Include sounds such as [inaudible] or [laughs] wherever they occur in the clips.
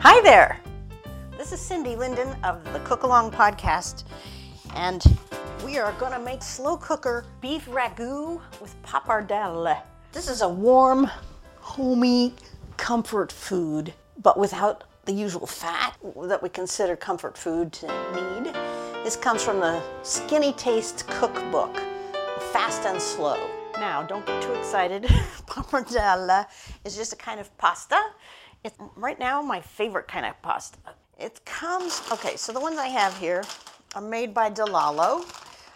Hi there. This is Cindy Linden of the Cookalong podcast, and we are going to make slow cooker beef ragu with pappardelle. This is a warm, homey comfort food, but without the usual fat that we consider comfort food to need. This comes from the Skinny Taste Cookbook, Fast and Slow. Now, don't get too excited. [laughs] pappardelle is just a kind of pasta. It's right now my favorite kind of pasta. It comes, okay, so the ones I have here are made by DeLallo.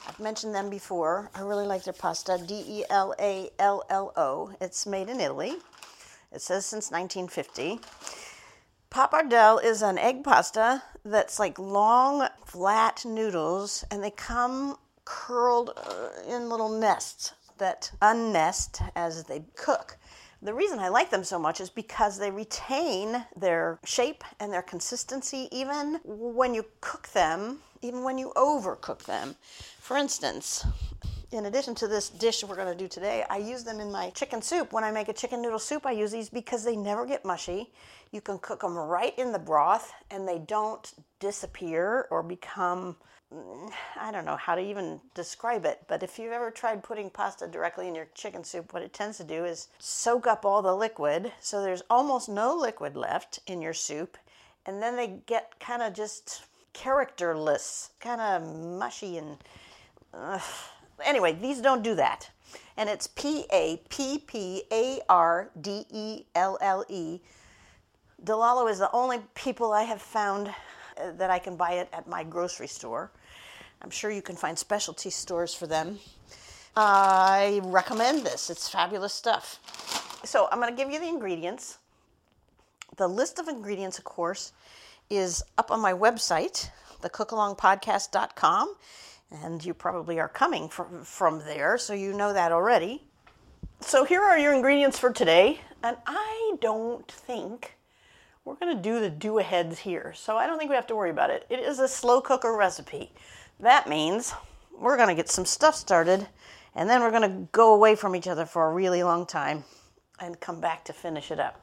I've mentioned them before. I really like their pasta, D E L A L L O. It's made in Italy. It says since 1950. Pappardelle is an egg pasta that's like long, flat noodles, and they come curled uh, in little nests that unnest as they cook. The reason I like them so much is because they retain their shape and their consistency even when you cook them, even when you overcook them. For instance, in addition to this dish we're going to do today, I use them in my chicken soup. When I make a chicken noodle soup, I use these because they never get mushy. You can cook them right in the broth and they don't disappear or become I don't know how to even describe it, but if you've ever tried putting pasta directly in your chicken soup, what it tends to do is soak up all the liquid, so there's almost no liquid left in your soup, and then they get kind of just characterless, kind of mushy and. Uh, anyway, these don't do that. And it's P A P P A R D E L L E. DeLallo is the only people I have found uh, that I can buy it at my grocery store. I'm sure you can find specialty stores for them. I recommend this, it's fabulous stuff. So, I'm going to give you the ingredients. The list of ingredients, of course, is up on my website, thecookalongpodcast.com, and you probably are coming from, from there, so you know that already. So, here are your ingredients for today, and I don't think we're going to do the do aheads here, so I don't think we have to worry about it. It is a slow cooker recipe. That means we're going to get some stuff started and then we're going to go away from each other for a really long time and come back to finish it up.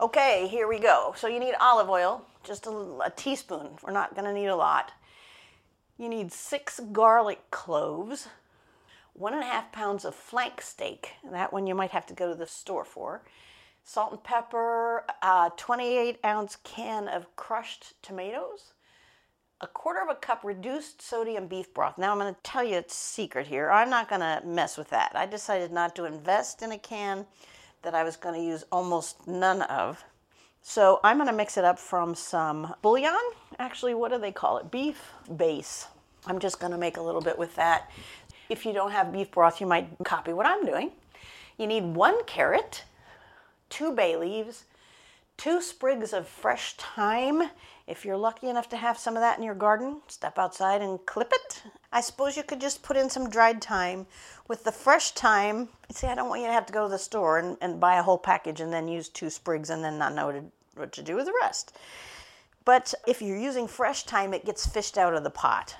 Okay, here we go. So you need olive oil, just a, a teaspoon. We're not going to need a lot. You need six garlic cloves, one and a half pounds of flank steak. That one you might have to go to the store for. Salt and pepper, a 28 ounce can of crushed tomatoes, a quarter of a cup reduced sodium beef broth. Now I'm going to tell you a secret here. I'm not going to mess with that. I decided not to invest in a can that I was going to use almost none of. So I'm going to mix it up from some bouillon. Actually, what do they call it? Beef base. I'm just going to make a little bit with that. If you don't have beef broth, you might copy what I'm doing. You need one carrot, two bay leaves, two sprigs of fresh thyme. If you're lucky enough to have some of that in your garden, step outside and clip it. I suppose you could just put in some dried thyme. With the fresh thyme, see, I don't want you to have to go to the store and, and buy a whole package and then use two sprigs and then not know what to, what to do with the rest. But if you're using fresh thyme, it gets fished out of the pot.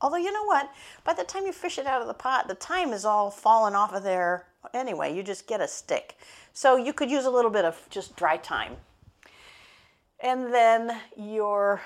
Although, you know what? By the time you fish it out of the pot, the thyme is all fallen off of there Anyway, you just get a stick. So you could use a little bit of just dry thyme. And then your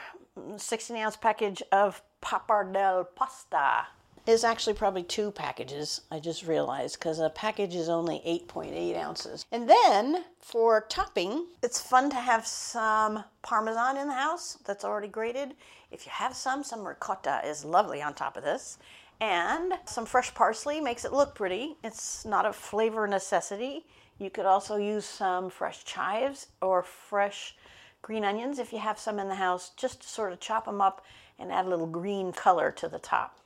16 ounce package of pappardelle pasta is actually probably two packages, I just realized, because a package is only 8.8 ounces. And then for topping, it's fun to have some Parmesan in the house that's already grated. If you have some, some ricotta is lovely on top of this. And some fresh parsley makes it look pretty. It's not a flavor necessity. You could also use some fresh chives or fresh green onions if you have some in the house, just to sort of chop them up and add a little green color to the top.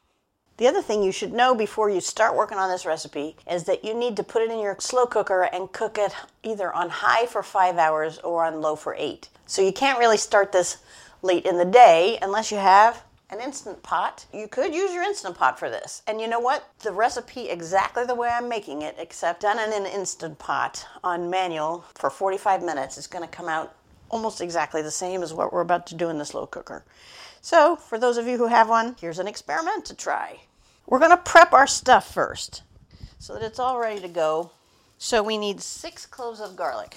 The other thing you should know before you start working on this recipe is that you need to put it in your slow cooker and cook it either on high for five hours or on low for eight. So you can't really start this late in the day unless you have an instant pot. You could use your instant pot for this. And you know what? The recipe exactly the way I'm making it, except done in an instant pot on manual for 45 minutes, is going to come out almost exactly the same as what we're about to do in the slow cooker. So, for those of you who have one, here's an experiment to try. We're going to prep our stuff first so that it's all ready to go. So, we need six cloves of garlic.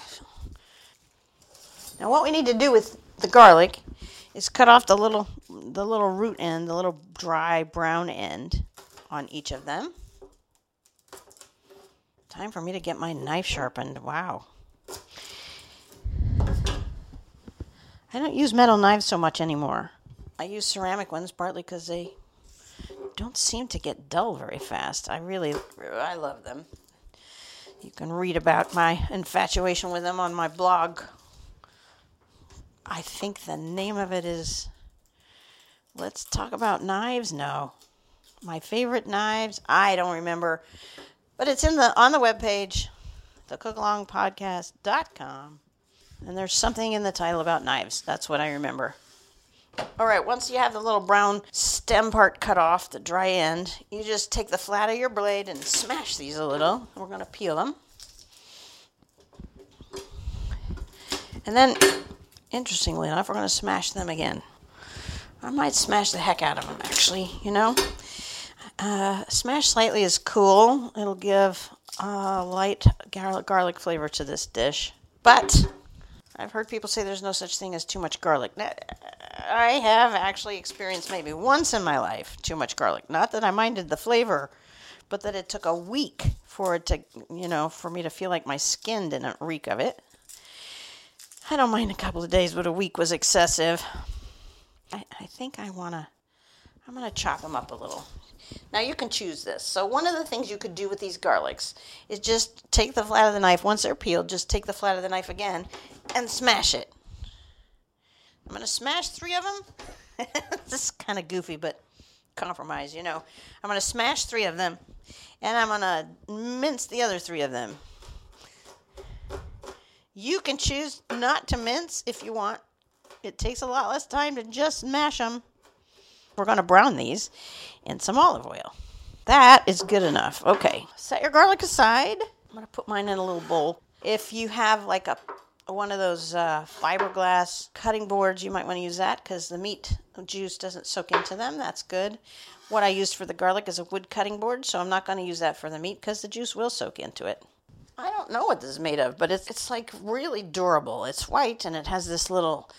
Now, what we need to do with the garlic is cut off the little the little root end, the little dry brown end on each of them. Time for me to get my knife sharpened. Wow. I don't use metal knives so much anymore. I use ceramic ones partly because they don't seem to get dull very fast. I really, I love them. You can read about my infatuation with them on my blog. I think the name of it is Let's Talk About Knives. No. My favorite knives. I don't remember. But it's in the on the webpage, thecookalongpodcast.com. And there's something in the title about knives. That's what I remember. All right, once you have the little brown stem part cut off, the dry end, you just take the flat of your blade and smash these a little. We're going to peel them. And then, interestingly enough, we're going to smash them again. I might smash the heck out of them, actually, you know. Uh, smash slightly is cool. It'll give a light garlic, garlic flavor to this dish. But I've heard people say there's no such thing as too much garlic. I have actually experienced maybe once in my life too much garlic. Not that I minded the flavor, but that it took a week for it to, you know, for me to feel like my skin didn't reek of it. I don't mind a couple of days, but a week was excessive. I, I think I want to, I'm going to chop them up a little. Now you can choose this. So one of the things you could do with these garlics is just take the flat of the knife, once they're peeled, just take the flat of the knife again and smash it. I'm going to smash three of them. [laughs] this is kind of goofy, but compromise, you know. I'm going to smash three of them, and I'm going to mince the other three of them. You can choose not to mince if you want. It takes a lot less time to just mash them. We're going to brown these in some olive oil. That is good enough. Okay, set your garlic aside. I'm going to put mine in a little bowl. If you have like a one of those uh, fiberglass cutting boards, you might want to use that because the meat juice doesn't soak into them. That's good. What I used for the garlic is a wood cutting board, so I'm not going to use that for the meat because the juice will soak into it. I don't know what this is made of, but it's, it's like really durable. It's white and it has this little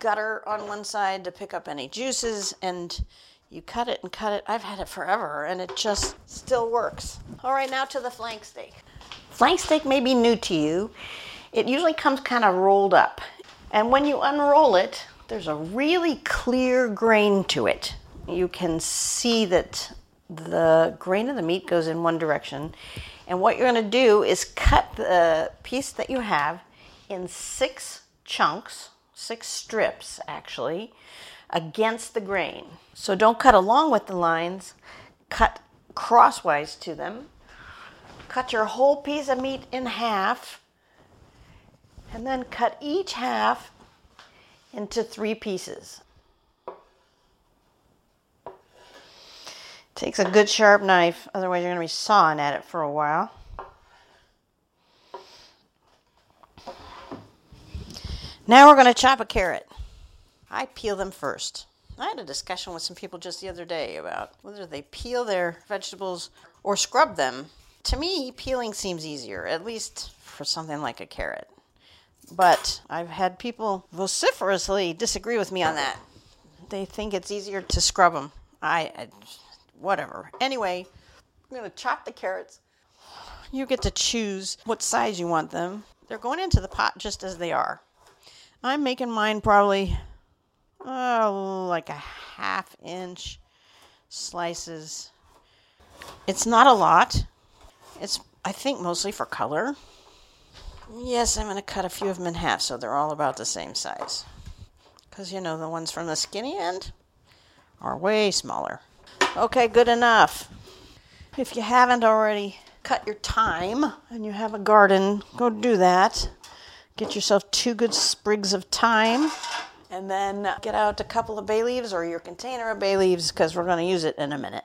gutter on one side to pick up any juices, and you cut it and cut it. I've had it forever and it just still works. All right, now to the flank steak. Flank steak may be new to you it usually comes kind of rolled up. And when you unroll it, there's a really clear grain to it. You can see that the grain of the meat goes in one direction. And what you're going to do is cut the piece that you have in six chunks, six strips actually, against the grain. So don't cut along with the lines, cut crosswise to them. Cut your whole piece of meat in half and then cut each half into three pieces. Takes a good sharp knife, otherwise, you're going to be sawing at it for a while. Now we're going to chop a carrot. I peel them first. I had a discussion with some people just the other day about whether they peel their vegetables or scrub them To me, peeling seems easier, at least for something like a carrot. But I've had people vociferously disagree with me on that. They think it's easier to scrub them. I, I whatever. Anyway, I'm going to chop the carrots. You get to choose what size you want them. They're going into the pot just as they are. I'm making mine probably oh, like a half inch slices. It's not a lot. It's, I think, mostly for color. Yes, I'm going to cut a few of them in half so they're all about the same size. Because, you know, the ones from the skinny end are way smaller. Okay, good enough. If you haven't already cut your thyme and you have a garden, go do that. Get yourself two good sprigs of thyme and then get out a couple of bay leaves or your container of bay leaves because we're going to use it in a minute.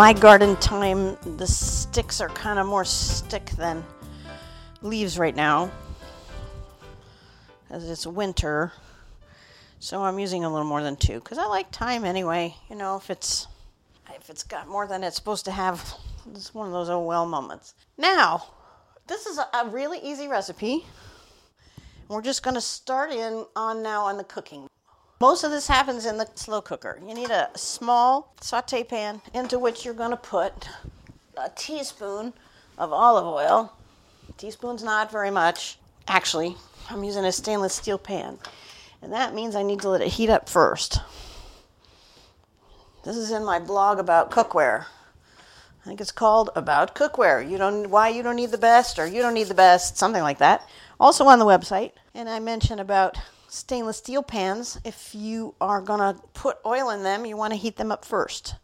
My garden thyme, the sticks are kind of more stick than leaves right now. As it's winter. So I'm using a little more than two because I like thyme anyway. You know, if it's if it's got more than it's supposed to have, it's one of those oh well moments. Now, this is a, a really easy recipe. We're just going to start in on now on the cooking. Most of this happens in the slow cooker. You need a small saute pan into which you're going to put a teaspoon of olive oil. Teaspoon's not very much. Actually, I'm using a stainless steel pan. And that means I need to let it heat up first. This is in my blog about cookware. I think it's called About Cookware. You don't why you don't need the best or you don't need the best, something like that. Also on the website. And I mention about stainless steel pans. If you are going to put oil in them, you want to heat them up first.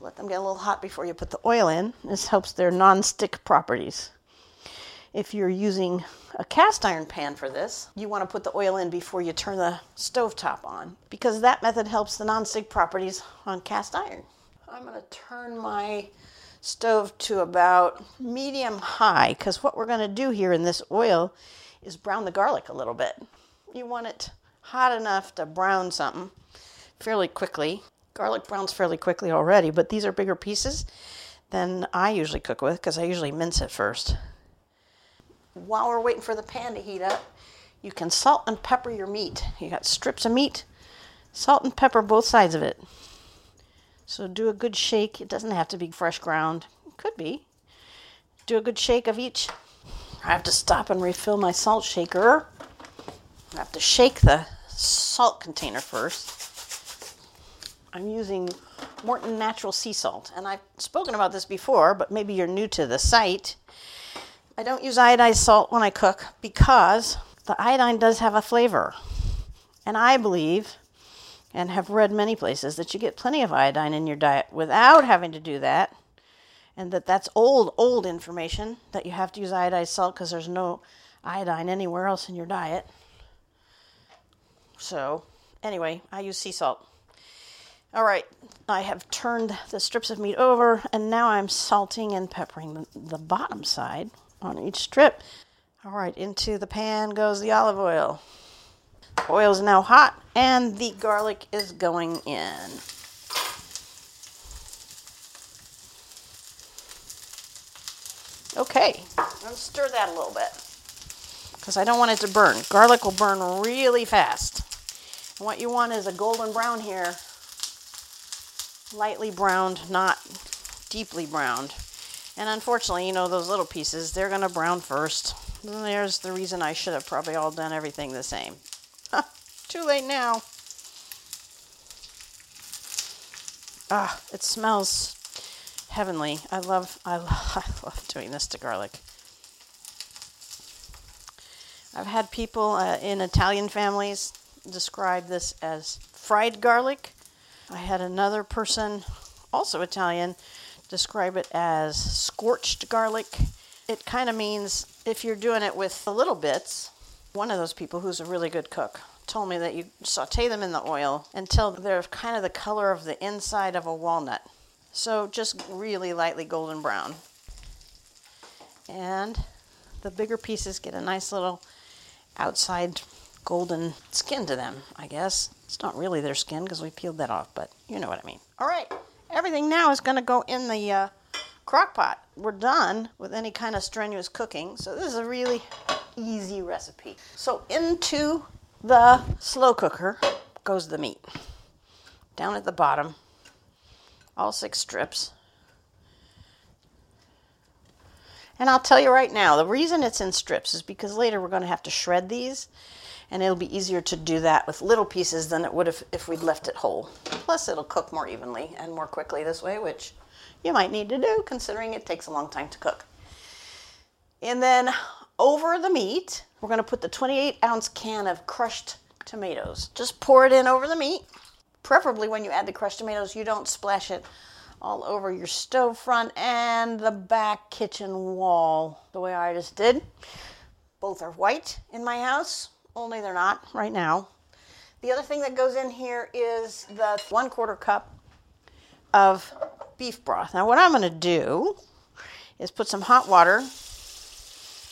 Let them get a little hot before you put the oil in. This helps their non-stick properties. If you're using a cast iron pan for this, you want to put the oil in before you turn the stove top on because that method helps the non-stick properties on cast iron. I'm going to turn my stove to about medium high because what we're going to do here in this oil is brown the garlic a little bit. You want it hot enough to brown something fairly quickly. Garlic browns fairly quickly already, but these are bigger pieces than I usually cook with because I usually mince it first. While we're waiting for the pan to heat up, you can salt and pepper your meat. You got strips of meat, salt and pepper both sides of it. So do a good shake. It doesn't have to be fresh ground. It could be. Do a good shake of each. I have to stop and refill my salt shaker. I have to shake the salt container first. I'm using Morton Natural Sea Salt, and I've spoken about this before, but maybe you're new to the site. I don't use iodized salt when I cook because the iodine does have a flavor. And I believe, and have read many places, that you get plenty of iodine in your diet without having to do that. And that that's old, old information that you have to use iodized salt because there's no iodine anywhere else in your diet. So, anyway, I use sea salt. All right, I have turned the strips of meat over, and now I'm salting and peppering the, the bottom side on each strip. All right, into the pan goes the olive oil. Oil is now hot, and the garlic is going in. Okay, let's stir that a little bit because I don't want it to burn. Garlic will burn really fast. And what you want is a golden brown here, lightly browned, not deeply browned. And unfortunately, you know, those little pieces, they're going to brown first. And there's the reason I should have probably all done everything the same. [laughs] Too late now. Ah, it smells heavenly. I love, I love, [laughs] I love doing this to garlic. I've had people uh, in Italian families describe this as fried garlic. I had another person, also Italian, describe it as scorched garlic. It kind of means if you're doing it with the little bits, one of those people who's a really good cook told me that you saute them in the oil until they're kind of the color of the inside of a walnut. So just really lightly golden brown. And the bigger pieces get a nice little outside golden skin to them, I guess. It's not really their skin because we peeled that off, but you know what I mean. All right, everything now is going to go in the uh, crock pot. We're done with any kind of strenuous cooking, so this is a really easy recipe. So into the slow cooker goes the meat. Down at the bottom, all six strips. And I'll tell you right now, the reason it's in strips is because later we're going to have to shred these, and it'll be easier to do that with little pieces than it would have if we'd left it whole. Plus, it'll cook more evenly and more quickly this way, which you might need to do considering it takes a long time to cook. And then over the meat, we're going to put the 28 ounce can of crushed tomatoes. Just pour it in over the meat. Preferably when you add the crushed tomatoes, you don't splash it all over your stove front and the back kitchen wall the way I just did. Both are white in my house, only they're not right now. The other thing that goes in here is the one quarter cup of beef broth. Now, what I'm going to do is put some hot water.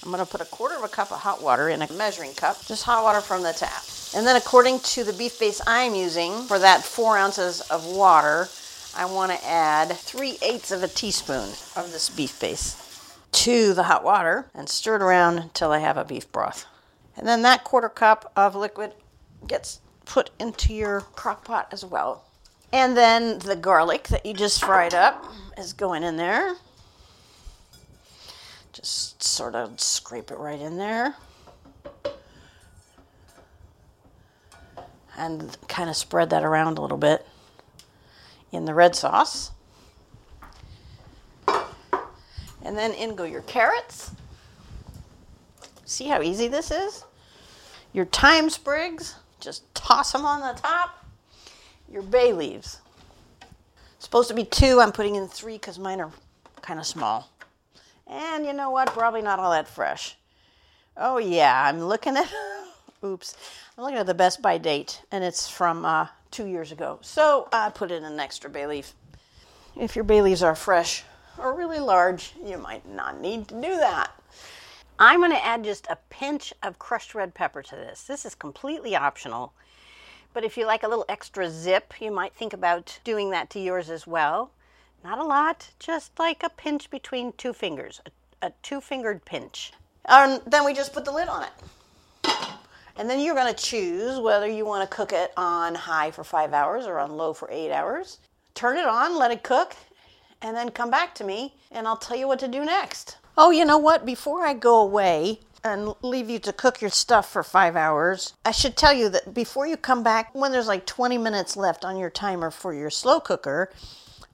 I'm going to put a quarter of a cup of hot water in a measuring cup, just hot water from the tap. And then, according to the beef base I'm using for that four ounces of water, I want to add three eighths of a teaspoon of this beef base to the hot water and stir it around until I have a beef broth. And then that quarter cup of liquid gets put into your crock pot as well. And then the garlic that you just fried up is going in there. Just sort of scrape it right in there. And kind of spread that around a little bit in the red sauce. And then in go your carrots. See how easy this is? Your thyme sprigs, just toss them on the top. Your bay leaves. supposed to be two, I'm putting in three because mine are kind of small. And you know what? Probably not all that fresh. Oh, yeah, I'm looking at, [laughs] oops, I'm looking at the best by date, and it's from uh, two years ago. So I put in an extra bay leaf. If your bay leaves are fresh or really large, you might not need to do that. I'm going to add just a pinch of crushed red pepper to this. This is completely optional. But if you like a little extra zip, you might think about doing that to yours as well. Not a lot, just like a pinch between two fingers, a, a two fingered pinch. And then we just put the lid on it. And then you're going to choose whether you want to cook it on high for five hours or on low for eight hours. Turn it on, let it cook, and then come back to me and I'll tell you what to do next. Oh, you know what? Before I go away and leave you to cook your stuff for five hours, I should tell you that before you come back, when there's like 20 minutes left on your timer for your slow cooker,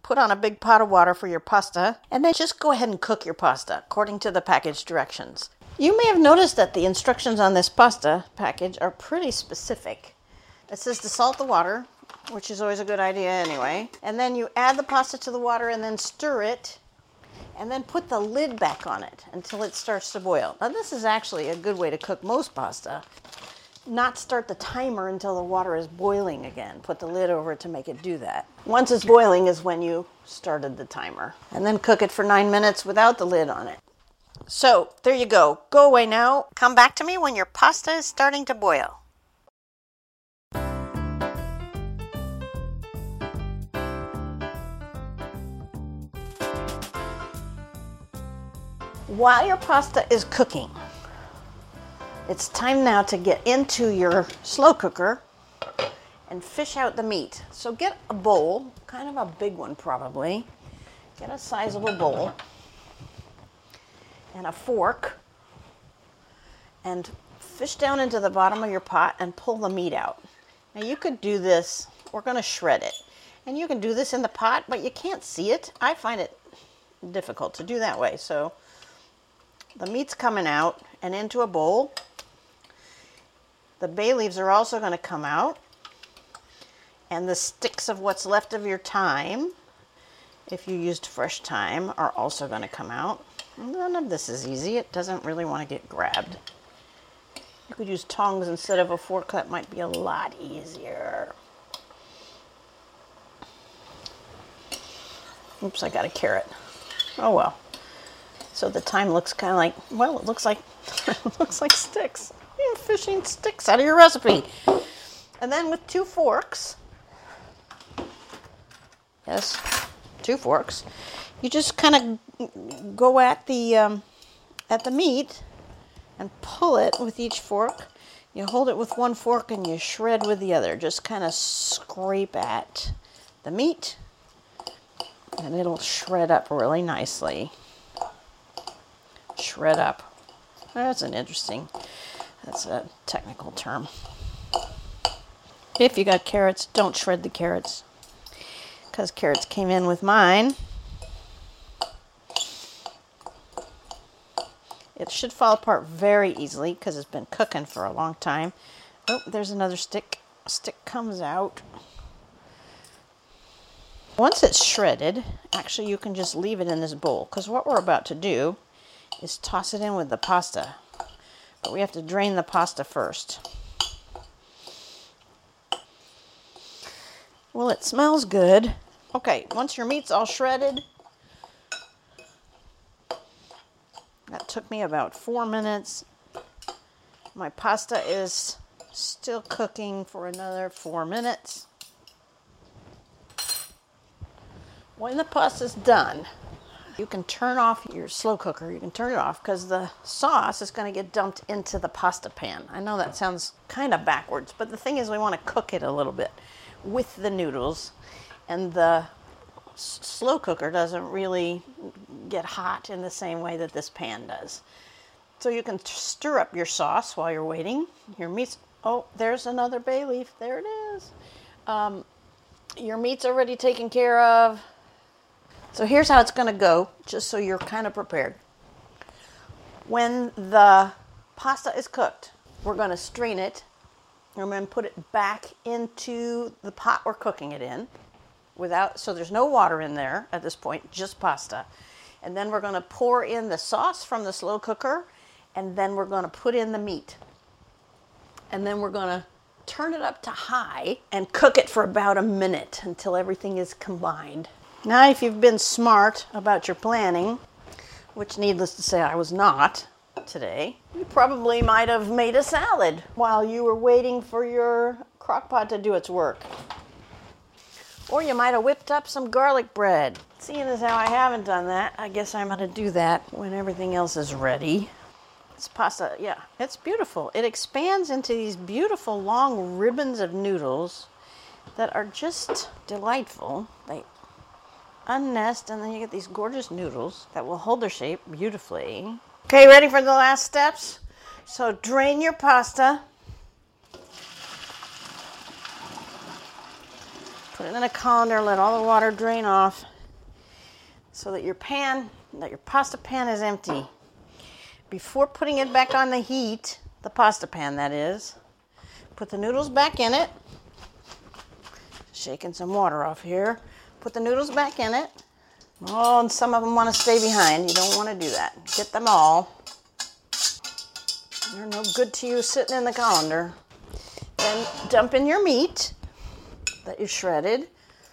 put on a big pot of water for your pasta, and then just go ahead and cook your pasta according to the package directions. You may have noticed that the instructions on this pasta package are pretty specific. It says to salt the water, which is always a good idea anyway, and then you add the pasta to the water and then stir it, and then put the lid back on it until it starts to boil. Now, this is actually a good way to cook most pasta. Not start the timer until the water is boiling again. Put the lid over it to make it do that. Once it's boiling is when you started the timer. And then cook it for nine minutes without the lid on it. So there you go. Go away now. Come back to me when your pasta is starting to boil. While your pasta is cooking, it's time now to get into your slow cooker and fish out the meat. So get a bowl, kind of a big one probably. Get a sizable bowl and a fork and fish down into the bottom of your pot and pull the meat out. Now you could do this, we're going to shred it. And you can do this in the pot, but you can't see it. I find it difficult to do that way. So the meat's coming out and into a bowl. The bay leaves are also going to come out. And the sticks of what's left of your thyme, if you used fresh thyme, are also going to come out. None of this is easy. It doesn't really want to get grabbed. You could use tongs instead of a fork. That might be a lot easier. Oops, I got a carrot. Oh well. So the thyme looks kind of like, well, it looks like, [laughs] it looks like sticks. You're fishing sticks out of your recipe. And then with two forks, yes, two forks, you just kind of go at the um, at the meat and pull it with each fork. You hold it with one fork and you shred with the other. Just kind of scrape at the meat and it'll shred up really nicely. Shred up. That's an interesting, that's a technical term. If you got carrots, don't shred the carrots because carrots came in with mine. It should fall apart very easily because it's been cooking for a long time. Oh, there's another stick. Stick comes out. Once it's shredded, actually you can just leave it in this bowl because what we're about to do is toss it in with the pasta. But we have to drain the pasta first. Well, it smells good. Okay, once your meat's all shredded, that took me about four minutes. My pasta is still cooking for another four minutes. When the pasta's done, you can turn off your slow cooker. You can turn it off because the sauce is going to get dumped into the pasta pan. I know that sounds kind of backwards, but the thing is, we want to cook it a little bit with the noodles and the slow cooker doesn't really get hot in the same way that this pan does. So you can stir up your sauce while you're waiting. Your meat's, oh, there's another bay leaf. There it is. Um, your meat's already taken care of. So here's how it's going to go, just so you're kind of prepared. When the pasta is cooked, we're going to strain it and then put it back into the pot we're cooking it in without so there's no water in there at this point, just pasta. And then we're going to pour in the sauce from the slow cooker and then we're going to put in the meat. And then we're going to turn it up to high and cook it for about a minute until everything is combined. Now, if you've been smart about your planning, which needless to say I was not today, you probably might have made a salad while you were waiting for your crock pot to do its work. Or you might have whipped up some garlic bread. Seeing as how I haven't done that, I guess I'm going to do that when everything else is ready. It's pasta, yeah, it's beautiful. It expands into these beautiful long ribbons of noodles that are just delightful. They unnest, and then you get these gorgeous noodles that will hold their shape beautifully. Okay, ready for the last steps? So drain your pasta. Put it in a colander, let all the water drain off so that your pan, that your pasta pan is empty. Before putting it back on the heat, the pasta pan that is, put the noodles back in it. Shaking some water off here. Put the noodles back in it. Oh, and some of them want to stay behind. You don't want to do that. Get them all. They're no good to you sitting in the colander. Then dump in your meat that you shredded.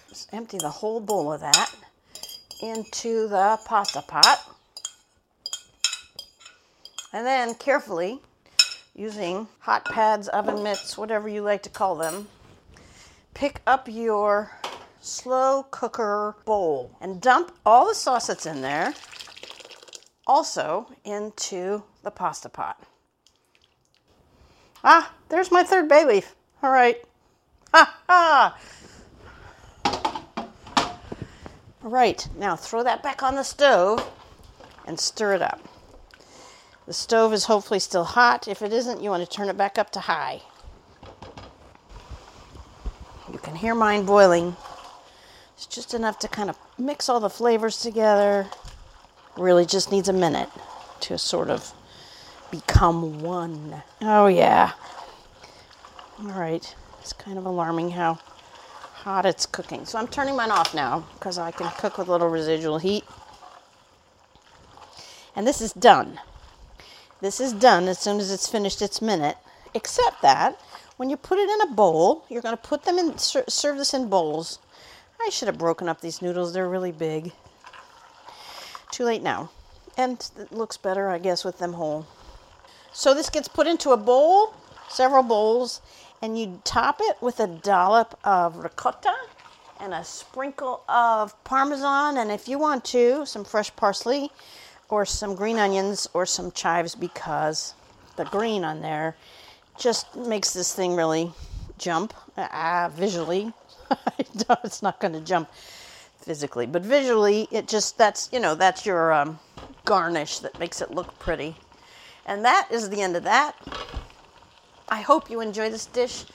Just empty the whole bowl of that into the pasta pot. And then carefully, using hot pads, oven mitts, whatever you like to call them, pick up your slow cooker bowl and dump all the sauce that's in there also into the pasta pot. Ah, there's my third bay leaf. All right. Ha ha! All right, now throw that back on the stove and stir it up. The stove is hopefully still hot. If it isn't, you want to turn it back up to high. You can hear mine boiling. It's just enough to kind of mix all the flavors together. Really just needs a minute to sort of become one. Oh, yeah. All right, it's kind of alarming how hot it's cooking. So I'm turning mine off now because I can cook with a little residual heat. And this is done. This is done as soon as it's finished its minute, except that when you put it in a bowl, you're going to put them in, ser- serve this in bowls. I should have broken up these noodles, they're really big. Too late now. And it looks better, I guess, with them whole. So this gets put into a bowl, several bowls, and you top it with a dollop of ricotta and a sprinkle of parmesan, and if you want to, some fresh parsley or some green onions or some chives because the green on there just makes this thing really jump uh, visually. [laughs] it's not going to jump physically, but visually, it just that's you know that's your um, garnish that makes it look pretty. And that is the end of that. I hope you enjoy this dish.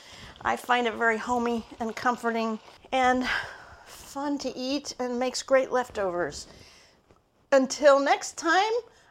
I find it very homey and comforting and fun to eat and makes great leftovers. Until next time,